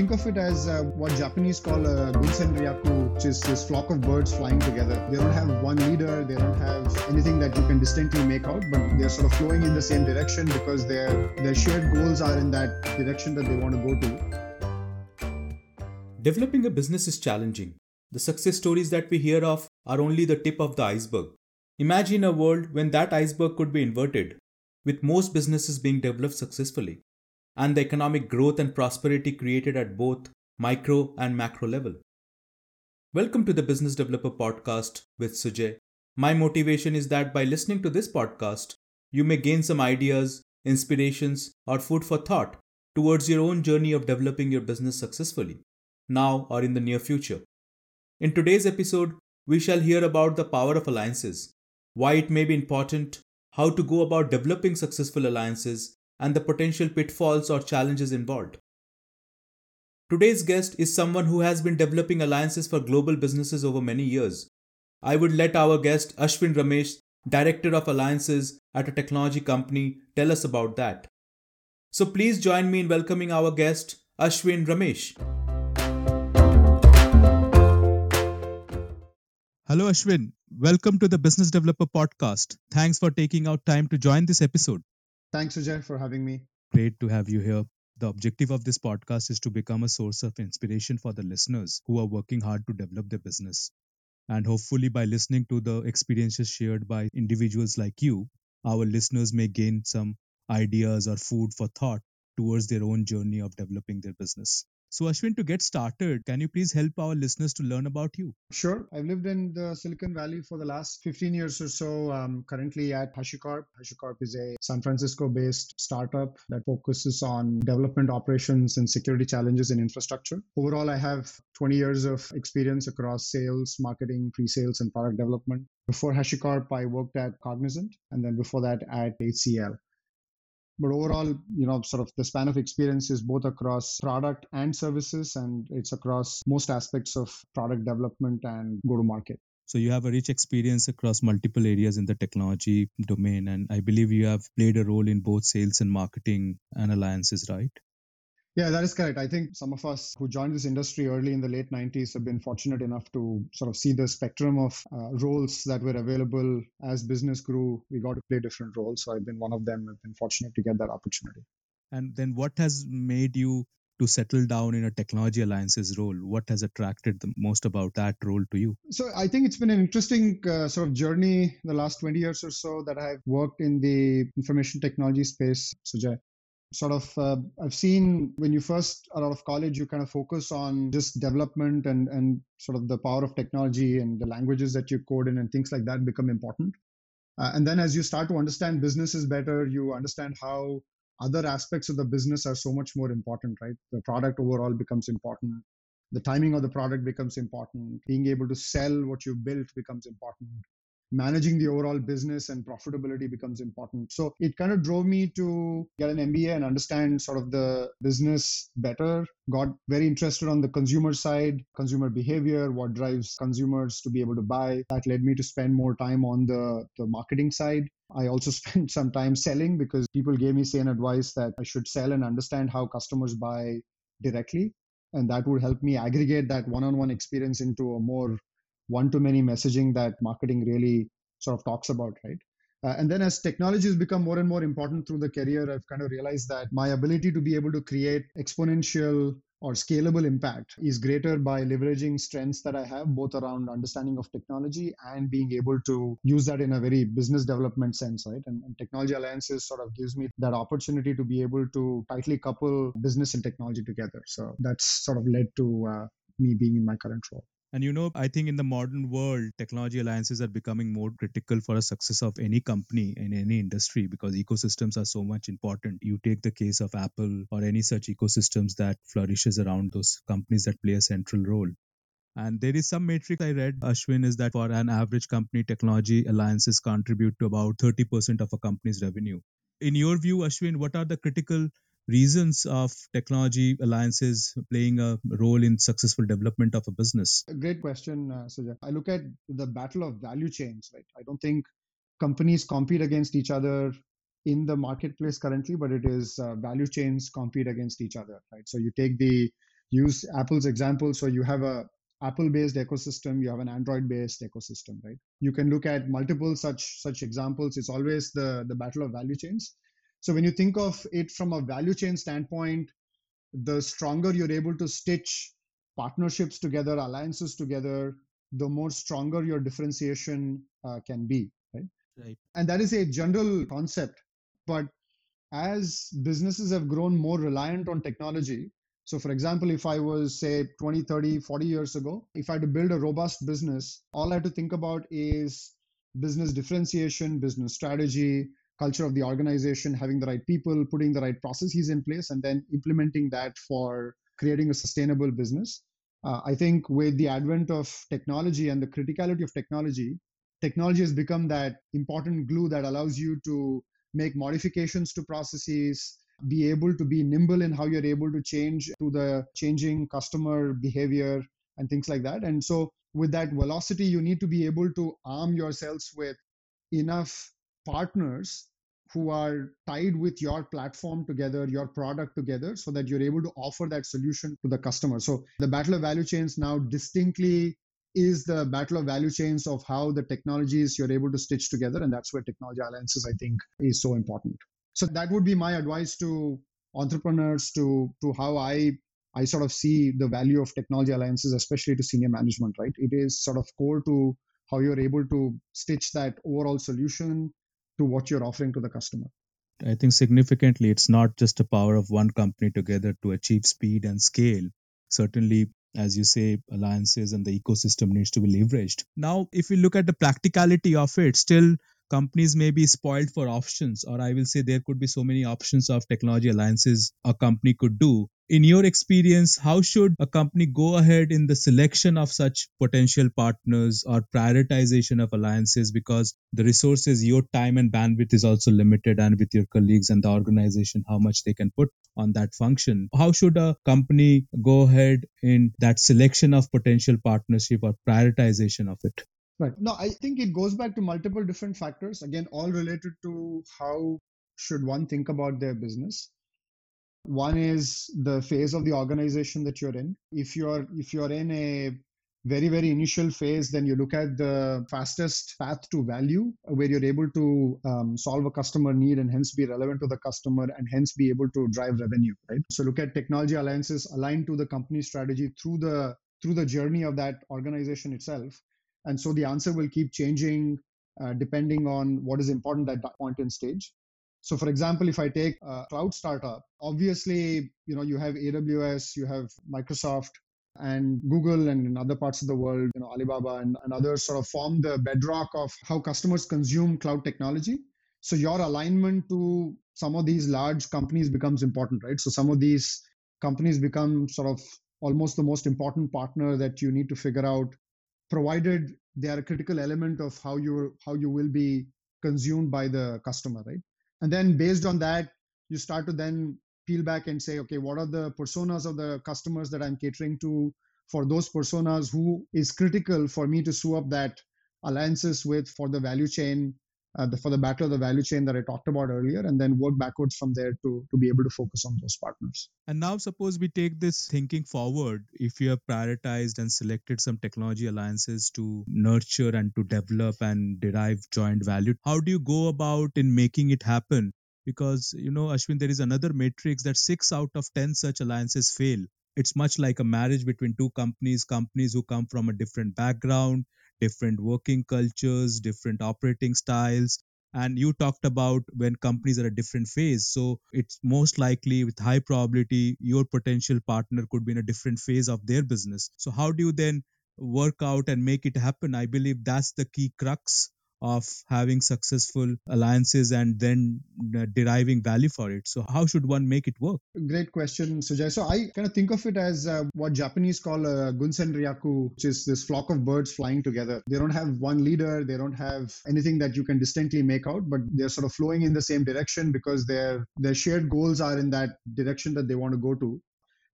think of it as uh, what Japanese call a gunsen ryaku, which is this flock of birds flying together. They don't have one leader, they don't have anything that you can distinctly make out, but they're sort of flowing in the same direction because their their shared goals are in that direction that they want to go to. Developing a business is challenging. The success stories that we hear of are only the tip of the iceberg. Imagine a world when that iceberg could be inverted, with most businesses being developed successfully and the economic growth and prosperity created at both micro and macro level. Welcome to the Business Developer Podcast with Sujay. My motivation is that by listening to this podcast, you may gain some ideas, inspirations, or food for thought towards your own journey of developing your business successfully, now or in the near future. In today's episode, we shall hear about the power of alliances, why it may be important, how to go about developing successful alliances, and the potential pitfalls or challenges involved. Today's guest is someone who has been developing alliances for global businesses over many years. I would let our guest Asvin Ramesh, Director of Alliances at a technology company, tell us about that. So please join me in welcoming our guest, Asvin Ramesh. Hello, Asvin. Welcome to the Business Developer Podcast. Thanks for taking out time to join this episode. Thanks, Sujay, for having me. Great to have you here. The objective of this podcast is to become a source of inspiration for the listeners who are working hard to develop their business. And hopefully, by listening to the experiences shared by individuals like you, our listeners may gain some ideas or food for thought towards their own journey of developing their business. So, Asvin, to get started, can you please help our listeners to learn about you? Sure. I've lived in the Silicon Valley for the last 15 years or so. I'm currently at HashiCorp. HashiCorp is a San Francisco based startup that focuses on development operations and security challenges in infrastructure. Overall, I have 20 years of experience across sales, marketing, pre sales, and product development. Before HashiCorp, I worked at Cognizant, and then before that at HCL but overall you know sort of the span of experience is both across product and services and it's across most aspects of product development and go to market so you have a rich experience across multiple areas in the technology domain and i believe you have played a role in both sales and marketing and alliances right yeah, that is correct. I think some of us who joined this industry early in the late 90s have been fortunate enough to sort of see the spectrum of uh, roles that were available as business grew. We got to play different roles. So I've been one of them. I've been fortunate to get that opportunity. And then what has made you to settle down in a technology alliances role? What has attracted the most about that role to you? So I think it's been an interesting uh, sort of journey the last 20 years or so that I've worked in the information technology space, Sujay sort of uh, i've seen when you first are out of college you kind of focus on just development and and sort of the power of technology and the languages that you code in and things like that become important. Uh, and then as you start to understand businesses better you understand how other aspects of the business are so much more important right? The product overall becomes important. The timing of the product becomes important. Being able to sell what you built becomes important managing the overall business and profitability becomes important. So it kind of drove me to get an MBA and understand sort of the business better. Got very interested on the consumer side, consumer behavior, what drives consumers to be able to buy. That led me to spend more time on the, the marketing side. I also spent some time selling because people gave me sane advice that I should sell and understand how customers buy directly. And that would help me aggregate that one on one experience into a more one to many messaging that marketing really sort of talks about, right? Uh, and then as technology has become more and more important through the career, I've kind of realized that my ability to be able to create exponential or scalable impact is greater by leveraging strengths that I have, both around understanding of technology and being able to use that in a very business development sense, right? And, and technology alliances sort of gives me that opportunity to be able to tightly couple business and technology together. So that's sort of led to uh, me being in my current role. And you know, I think in the modern world, technology alliances are becoming more critical for a success of any company in any industry because ecosystems are so much important. You take the case of Apple or any such ecosystems that flourishes around those companies that play a central role. And there is some matrix I read, Asvin, is that for an average company, technology alliances contribute to about 30% of a company's revenue. In your view, Asvin, what are the critical reasons of technology alliances playing a role in successful development of a business? Great question, uh. I look at the battle of value chains, right? I don't think companies compete against each other in the marketplace currently, but it is uh, value chains compete against each other, right? So you take the use Apple's example. So you have a Apple based ecosystem, you have an Android based ecosystem, right? You can look at multiple such such examples. It's always the, the battle of value chains. So when you think of it from a value chain standpoint, the stronger you're able to stitch partnerships together, alliances together, the more stronger your differentiation uh, can be, right? Right. And that is a general concept. But as businesses have grown more reliant on technology, so, for example, if I was, say, 20, 30, 40 years ago, if I had to build a robust business, all I had to think about is business differentiation, business strategy, culture of the organization, having the right people, putting the right processes in place, and then implementing that for creating a sustainable business. Uh, I think with the advent of technology and the criticality of technology, technology has become that important glue that allows you to make modifications to processes, be able to be nimble in how you're able to change to the changing customer behavior and things like that. And so, with that velocity, you need to be able to arm yourselves with enough partners who are tied with your platform together, your product together, so that you're able to offer that solution to the customer. So, the battle of value chains now distinctly is the battle of value chains of how the technologies you're able to stitch together. And that's where technology alliances, I think, is so important. So that would be my advice to entrepreneurs to to how I I sort of see the value of technology alliances, especially to senior management. Right, it is sort of core to how you're able to stitch that overall solution to what you're offering to the customer. I think significantly, it's not just the power of one company together to achieve speed and scale. Certainly, as you say, alliances and the ecosystem needs to be leveraged. Now, if we look at the practicality of it, still companies may be spoiled for options, or I will say there could be so many options of technology alliances a company could do. In your experience, how should a company go ahead in the selection of such potential partners or prioritization of alliances? Because the resources, your time and bandwidth is also limited, and with your colleagues and the organization, how much they can put on that function. How should a company go ahead in that selection of potential partnership or prioritization of it? Right. No, I think it goes back to multiple different factors. Again, all related to how should one think about their business. One is the phase of the organization that you're in. If you're if you're in a very very initial phase, then you look at the fastest path to value, where you're able to um, solve a customer need and hence be relevant to the customer and hence be able to drive revenue. Right. So look at technology alliances aligned to the company strategy through the through the journey of that organization itself and so the answer will keep changing uh, depending on what is important at that point in stage. So, for example, if I take a cloud startup, obviously, you know, you have AWS, you have Microsoft, and Google, and in other parts of the world, you know, Alibaba and, and others sort of form the bedrock of how customers consume cloud technology. So, your alignment to some of these large companies becomes important, right? So, some of these companies become sort of almost the most important partner that you need to figure out provided they are a critical element of how you how you will be consumed by the customer right? And then based on that you start to then peel back and say okay what are the personas of the customers that i'm catering to for those personas who is critical for me to sew up that alliances with for the value chain uh, the, for the battle of the value chain that I talked about earlier, and then work backwards from there to, to be able to focus on those partners. And now, suppose we take this thinking forward. If you have prioritized and selected some technology alliances to nurture and to develop and derive joint value, how do you go about in making it happen? Because, you know, Asvin, there is another matrix that six out of 10 such alliances fail. It's much like a marriage between two companies, companies who come from a different background, different working cultures, different operating styles. And you talked about when companies are at a different phase. So it's most likely with high probability your potential partner could be in a different phase of their business. So how do you then work out and make it happen? I believe that's the key crux of having successful alliances and then uh, deriving value for it. So, how should one make it work? Great question, Sujay. So, I kind of think of it as uh, what Japanese call a gunsen ryaku, which is this flock of birds flying together. They don't have one leader, they don't have anything that you can distinctly make out, but they're sort of flowing in the same direction because their their shared goals are in that direction that they want to go to.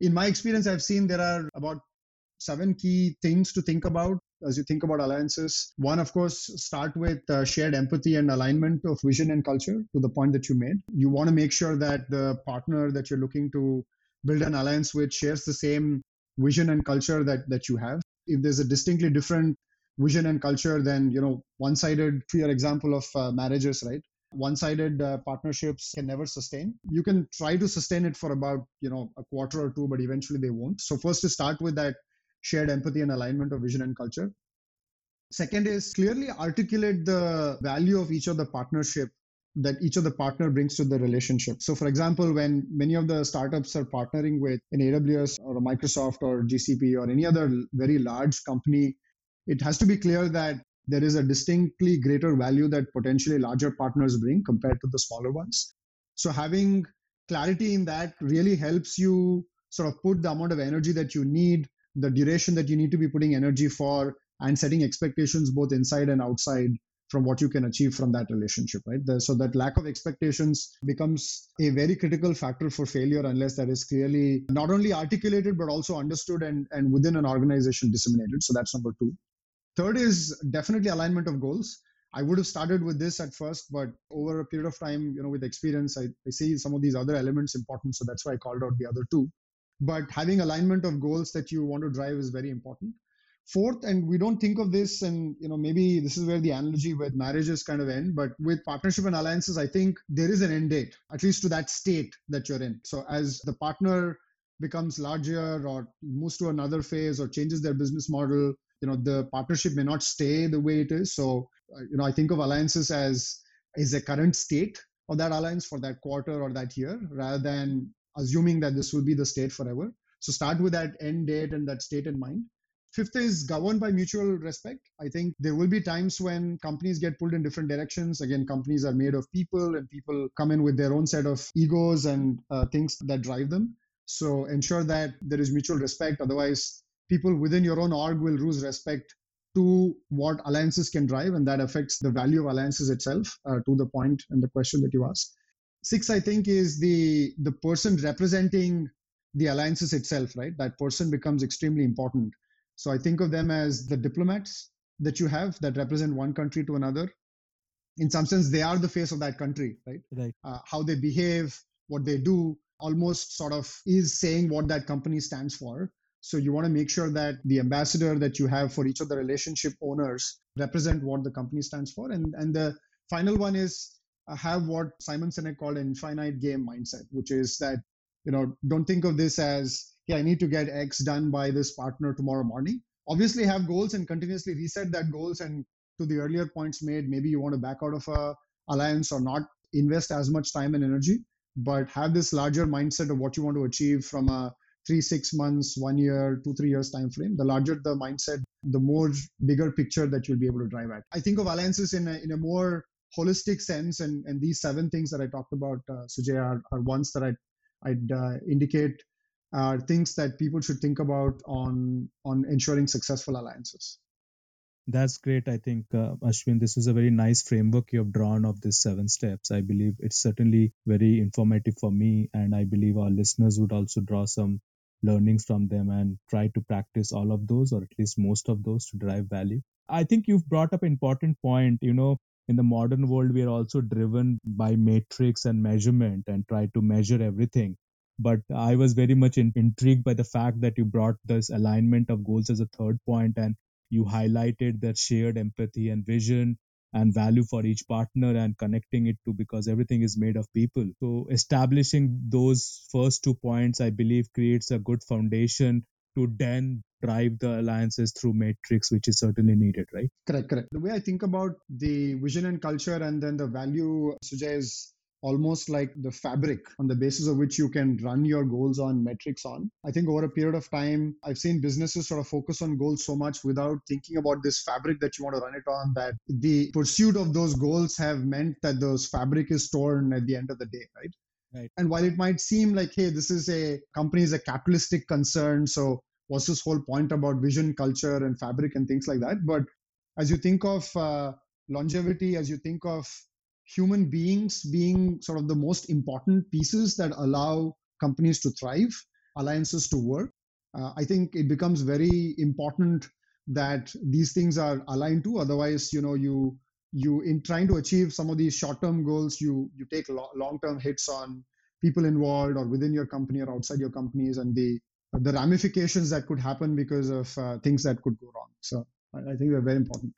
In my experience, I've seen there are about seven key things to think about as you think about alliances. One, of course, start with uh, shared empathy and alignment of vision and culture to the point that you made. You want to make sure that the partner that you're looking to build an alliance with shares the same vision and culture that that you have. If there's a distinctly different vision and culture, then you know one-sided. To your example of uh, marriages, right? One-sided uh, partnerships can never sustain. You can try to sustain it for about you know a quarter or two, but eventually they won't. So first, to start with that shared empathy and alignment of vision and culture. Second is clearly articulate the value of each of the partnership that each of the partner brings to the relationship. So, for example, when many of the startups are partnering with an AWS or a Microsoft or GCP or any other very large company, it has to be clear that there is a distinctly greater value that potentially larger partners bring compared to the smaller ones. So, having clarity in that really helps you sort of put the amount of energy that you need, the duration that you need to be putting energy for, and setting expectations both inside and outside from what you can achieve from that relationship right the, so that lack of expectations becomes a very critical factor for failure unless that is clearly not only articulated but also understood and, and within an organization disseminated so that's number two third is definitely alignment of goals I would have started with this at first, but over a period of time, you know, with experience, I, I see some of these other elements important. So that's why I called out the other two. But having alignment of goals that you want to drive is very important. Fourth and we don't think of this and you know maybe this is where the analogy with marriages kind of end but with partnership and alliances i think there is an end date at least to that state that you're in. So as the partner becomes larger or moves to another phase or changes their business model you know the partnership may not stay the way it is. So uh, you know i think of alliances as is a current state of that alliance for that quarter or that year rather than assuming that this will be the state forever so start with that end date and that state in mind Fifth is governed by mutual respect. I think there will be times when companies get pulled in different directions. Again, companies are made of people and people come in with their own set of egos and uh, things that drive them. So ensure that there is mutual respect. Otherwise, people within your own org will lose respect to what alliances can drive, and that affects the value of alliances itself. Uh, to the point and the question that you asked. Six, I think, is the the person representing the alliances itself. Right, that person becomes extremely important. So I think of them as the diplomats that you have that represent one country to another. In some sense, they are the face of that country, right? Right. Uh, how they behave, what they do, almost sort of is saying what that company stands for. So you want to make sure that the ambassador that you have for each of the relationship owners represent what the company stands for. And and the final one is Uh, have what Simon Sinek called an infinite game mindset, which is that you know don't think of this as hey, I need to get X done by this partner tomorrow morning. Obviously, have goals and continuously reset that goals. And to the earlier points made, maybe you want to back out of a alliance or not invest as much time and energy, but have this larger mindset of what you want to achieve from a three, six months, one year, two, three years time frame. The larger the mindset, the more bigger picture that you'll be able to drive at. I think of alliances in a, in a more holistic sense, and, and these seven things that I talked about, uh, Sujay, are, are ones that I'd, I'd uh, indicate are things that people should think about on on ensuring successful alliances. That's great. I think, uh, Asvin, this is a very nice framework you have drawn of these seven steps. I believe it's certainly very informative for me, and I believe our listeners would also draw some learnings from them and try to practice all of those, or at least most of those, to drive value. I think you've brought up an important point. You know, in the modern world, we are also driven by matrix and measurement and try to measure everything but I was very much in, intrigued by the fact that you brought this alignment of goals as a third point and you highlighted that shared empathy and vision and value for each partner and connecting it to because everything is made of people. So establishing those first two points, I believe, creates a good foundation to then drive the alliances through matrix which is certainly needed right correct correct the way i think about the vision and culture and then the value sujay is almost like the fabric on the basis of which you can run your goals on metrics on. I think over a period of time, I've seen businesses sort of focus on goals so much without thinking about this fabric that you want to run it on that the pursuit of those goals have meant that those fabric is torn at the end of the day, right? Right. And while it might seem like, hey, this is a company is a capitalistic concern, so what's this whole point about vision, culture, and fabric and things like that? But as you think of uh, longevity, as you think of human beings being sort of the most important pieces that allow companies to thrive, alliances to work. Uh, I think it becomes very important that these things are aligned to. Otherwise, you know, you you in trying to achieve some of these short-term goals, you you take lo- long-term hits on people involved or within your company or outside your companies and the the ramifications that could happen because of uh, things that could go wrong so I, think they're very important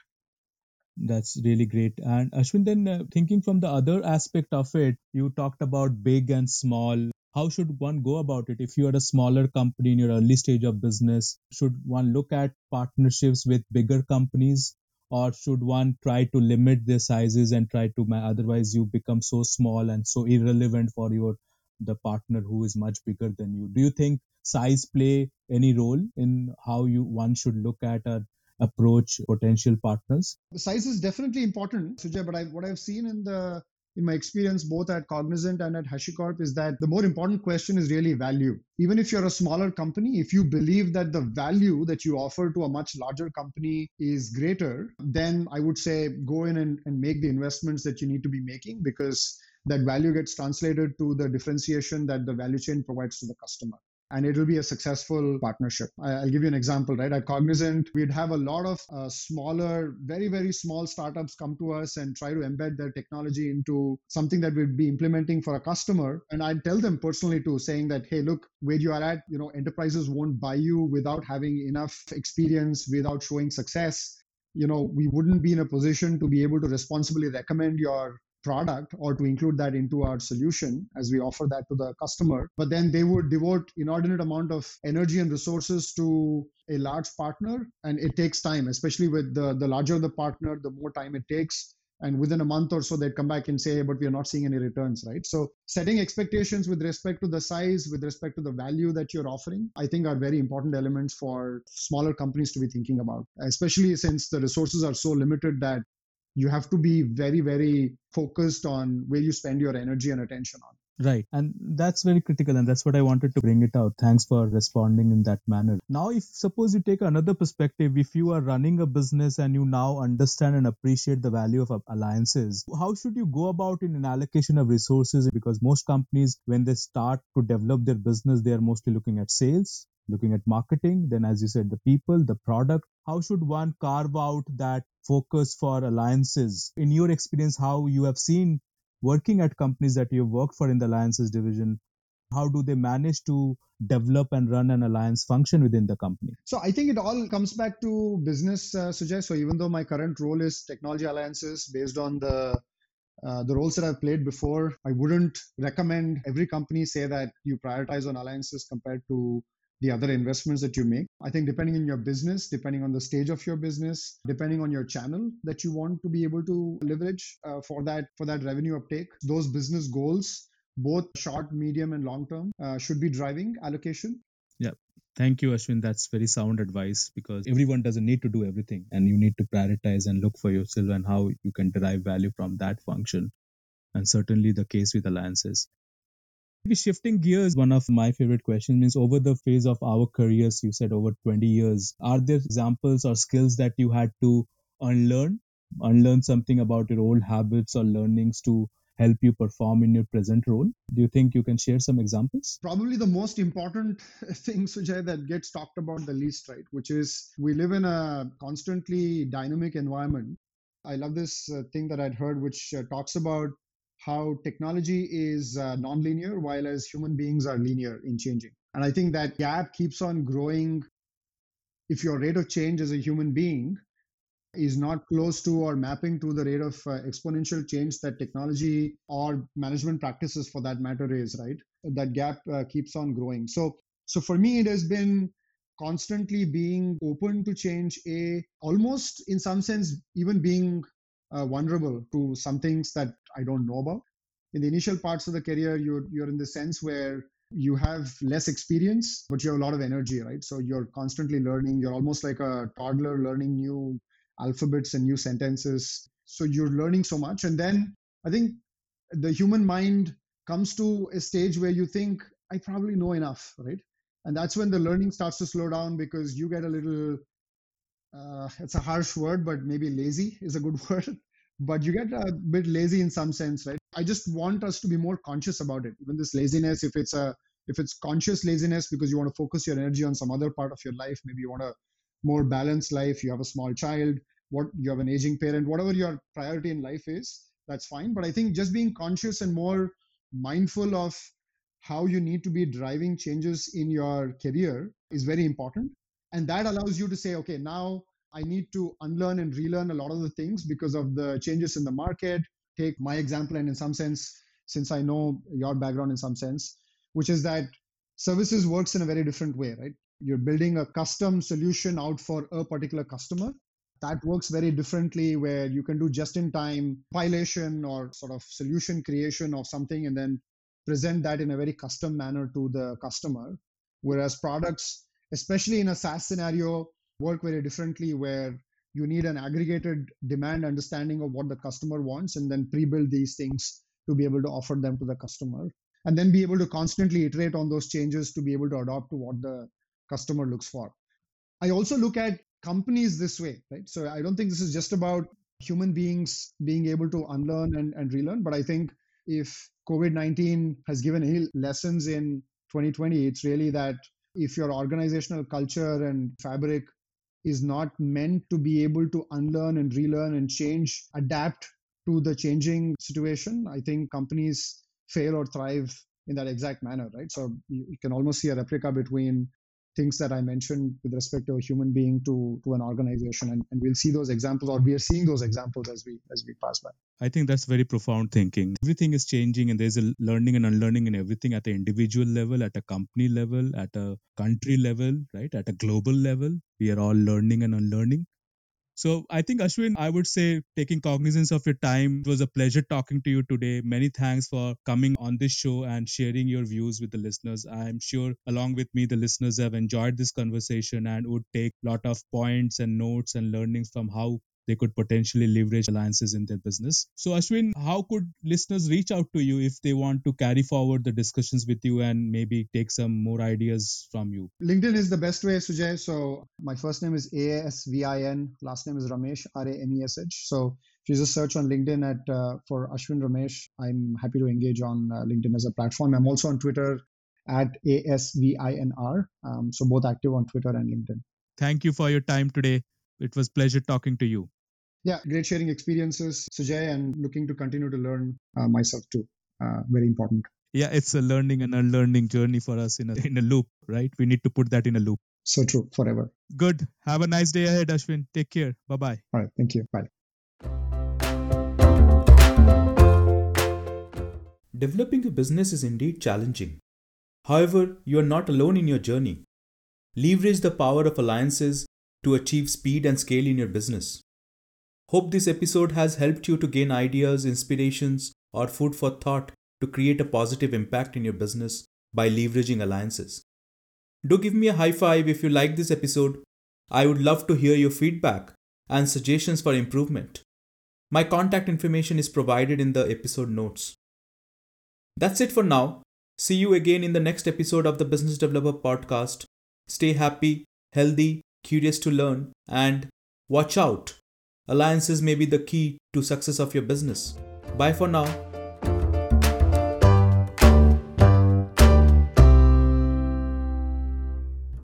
that's really great. And Asvin, then uh, thinking from the other aspect of it, you talked about big and small. How should one go about it? If you are a smaller company in your early stage of business, should one look at partnerships with bigger companies? Or should one try to limit their sizes and try to, otherwise, you become so small and so irrelevant for your the partner who is much bigger than you. Do you think size play any role in how you one should look at a approach potential partners? Size is definitely important, Sujay, but I, what I've seen in the in my experience both at Cognizant and at HashiCorp is that the more important question is really value. Even if you're a smaller company, if you believe that the value that you offer to a much larger company is greater, then I would say go in and, and make the investments that you need to be making because that value gets translated to the differentiation that the value chain provides to the customer and it will be a successful partnership. I'll give you an example, right? At Cognizant, we'd have a lot of uh, smaller, very, very small startups come to us and try to embed their technology into something that we'd be implementing for a customer. And I'd tell them personally too, saying that, hey, look, where you are at, you know, enterprises won't buy you without having enough experience, without showing success. You know, we wouldn't be in a position to be able to responsibly recommend your product or to include that into our solution as we offer that to the customer. But then they would devote inordinate amount of energy and resources to a large partner and it takes time especially with the the larger the partner the more time it takes. And within a month or so they'd come back and say but we are not seeing any returns right? So setting expectations with respect to the size with respect to the value that you're offering i think are very important elements for smaller companies to be thinking about especially since the resources are so limited that you have to be very very focused on where you spend your energy and attention on Right. And that's very critical. And that's what I wanted to bring it out. Thanks for responding in that manner. Now, if suppose you take another perspective, if you are running a business and you now understand and appreciate the value of alliances, how should you go about in an allocation of resources? Because most companies, when they start to develop their business, they are mostly looking at sales, looking at marketing, then, as you said, the people, the product. How should one carve out that focus for alliances? In your experience, how you have seen working at companies that you've worked for in the alliances division, how do they manage to develop and run an alliance function within the company? So I think it all comes back to business, uh, Sujay. So even though my current role is technology alliances based on the uh, the roles that I've played before, I wouldn't recommend every company say that you prioritize on alliances compared to the other investments that you make. I think depending on your business, depending on the stage of your business, depending on your channel that you want to be able to leverage uh, for that for that revenue uptake, those business goals, both short, medium, and long term, uh, should be driving allocation. Yeah. Thank you, Asvin. That's very sound advice because everyone doesn't need to do everything and you need to prioritize and look for yourself and how you can derive value from that function. And certainly the case with alliances. Maybe shifting gears, one of my favorite questions means over the phase of our careers, you said over 20 years, are there examples or skills that you had to unlearn, unlearn something about your old habits or learnings to help you perform in your present role? Do you think you can share some examples? Probably the most important thing, Sujay, that gets talked about the least, right? Which is we live in a constantly dynamic environment. I love this uh, thing that I'd heard, which uh, talks about how technology is uh, nonlinear, while as human beings are linear in changing. And I think that gap keeps on growing. If your rate of change as a human being is not close to or mapping to the rate of uh, exponential change that technology or management practices for that matter is right? That gap uh, keeps on growing. So so for me it has been constantly being open to change a almost in some sense even being uh, vulnerable to some things that I don't know about. In the initial parts of the career, you're you're in the sense where you have less experience, but you have a lot of energy, right? So you're constantly learning. You're almost like a toddler learning new alphabets and new sentences. So you're learning so much, and then I think the human mind comes to a stage where you think I probably know enough, right? And that's when the learning starts to slow down because you get a little uh, it's a harsh word, but maybe lazy is a good word. But you get a bit lazy in some sense, right? I just want us to be more conscious about it. Even this laziness, if it's a if it's conscious laziness because you want to focus your energy on some other part of your life, maybe you want a more balanced life, you have a small child, what you have an aging parent, whatever your priority in life is, that's fine. But I think just being conscious and more mindful of how you need to be driving changes in your career is very important. And that allows you to say, okay, now I need to unlearn and relearn a lot of the things because of the changes in the market. Take my example, and in some sense, since I know your background in some sense, which is that services works in a very different way, right? You're building a custom solution out for a particular customer. That works very differently where you can do just in time compilation or sort of solution creation of something and then present that in a very custom manner to the customer. Whereas products, especially in a SaaS scenario, work very differently where you need an aggregated demand understanding of what the customer wants and then pre-build these things to be able to offer them to the customer. And then be able to constantly iterate on those changes to be able to adopt to what the customer looks for. I also look at companies this way right? So i don't think this is just about human beings being able to unlearn and, and relearn but i think if covid-19 has given any lessons in 2020 it's really that if your organizational culture and fabric is not meant to be able to unlearn and relearn and change, adapt to the changing situation, I think companies fail or thrive in that exact manner, right? So you, can almost see a replica between things that I mentioned with respect to a human being to to an organization, and, and we'll see those examples, or we are seeing those examples as we as we pass by. I think that's very profound thinking. Everything is changing, and there's a learning and unlearning in everything at the individual level, at a company level, at a country level, right? At a global level, we are all learning and unlearning. So I think Asvin, I would say taking cognizance of your time, it was a pleasure talking to you today. Many thanks for coming on this show and sharing your views with the listeners. I'm sure along with me, the listeners have enjoyed this conversation and would take a lot of points and notes and learnings from how they could potentially leverage alliances in their business. So, Asvin, how could listeners reach out to you if they want to carry forward the discussions with you and maybe take some more ideas from you? LinkedIn is the best way, Sujay. So, my first name is A S V I N, last name is Ramesh, R A M E S H. So, if you just search on LinkedIn at uh, for Asvin Ramesh, I'm happy to engage on uh, LinkedIn as a platform. I'm also on Twitter at ASVINR. Um, so both active on Twitter and LinkedIn. Thank you for your time today. It was pleasure talking to you. Yeah, great sharing experiences, Sujay, and looking to continue to learn uh, myself too. Uh, very important. Yeah, it's a learning and unlearning journey for us in a, in a loop, right? We need to put that in a loop. So true, forever. Good. Have a nice day ahead, Asvin. Take care. Bye bye. All right. Thank you. Bye. Developing a business is indeed challenging. However, you are not alone in your journey. Leverage the power of alliances to achieve speed and scale in your business. Hope this episode has helped you to gain ideas, inspirations, or food for thought to create a positive impact in your business by leveraging alliances. Do give me a high five if you like this episode. I would love to hear your feedback and suggestions for improvement. My contact information is provided in the episode notes. That's it for now. See you again in the next episode of the Business Developer Podcast. Stay happy, healthy, curious to learn, and watch out. Alliances may be the key to success of your business. Bye for now.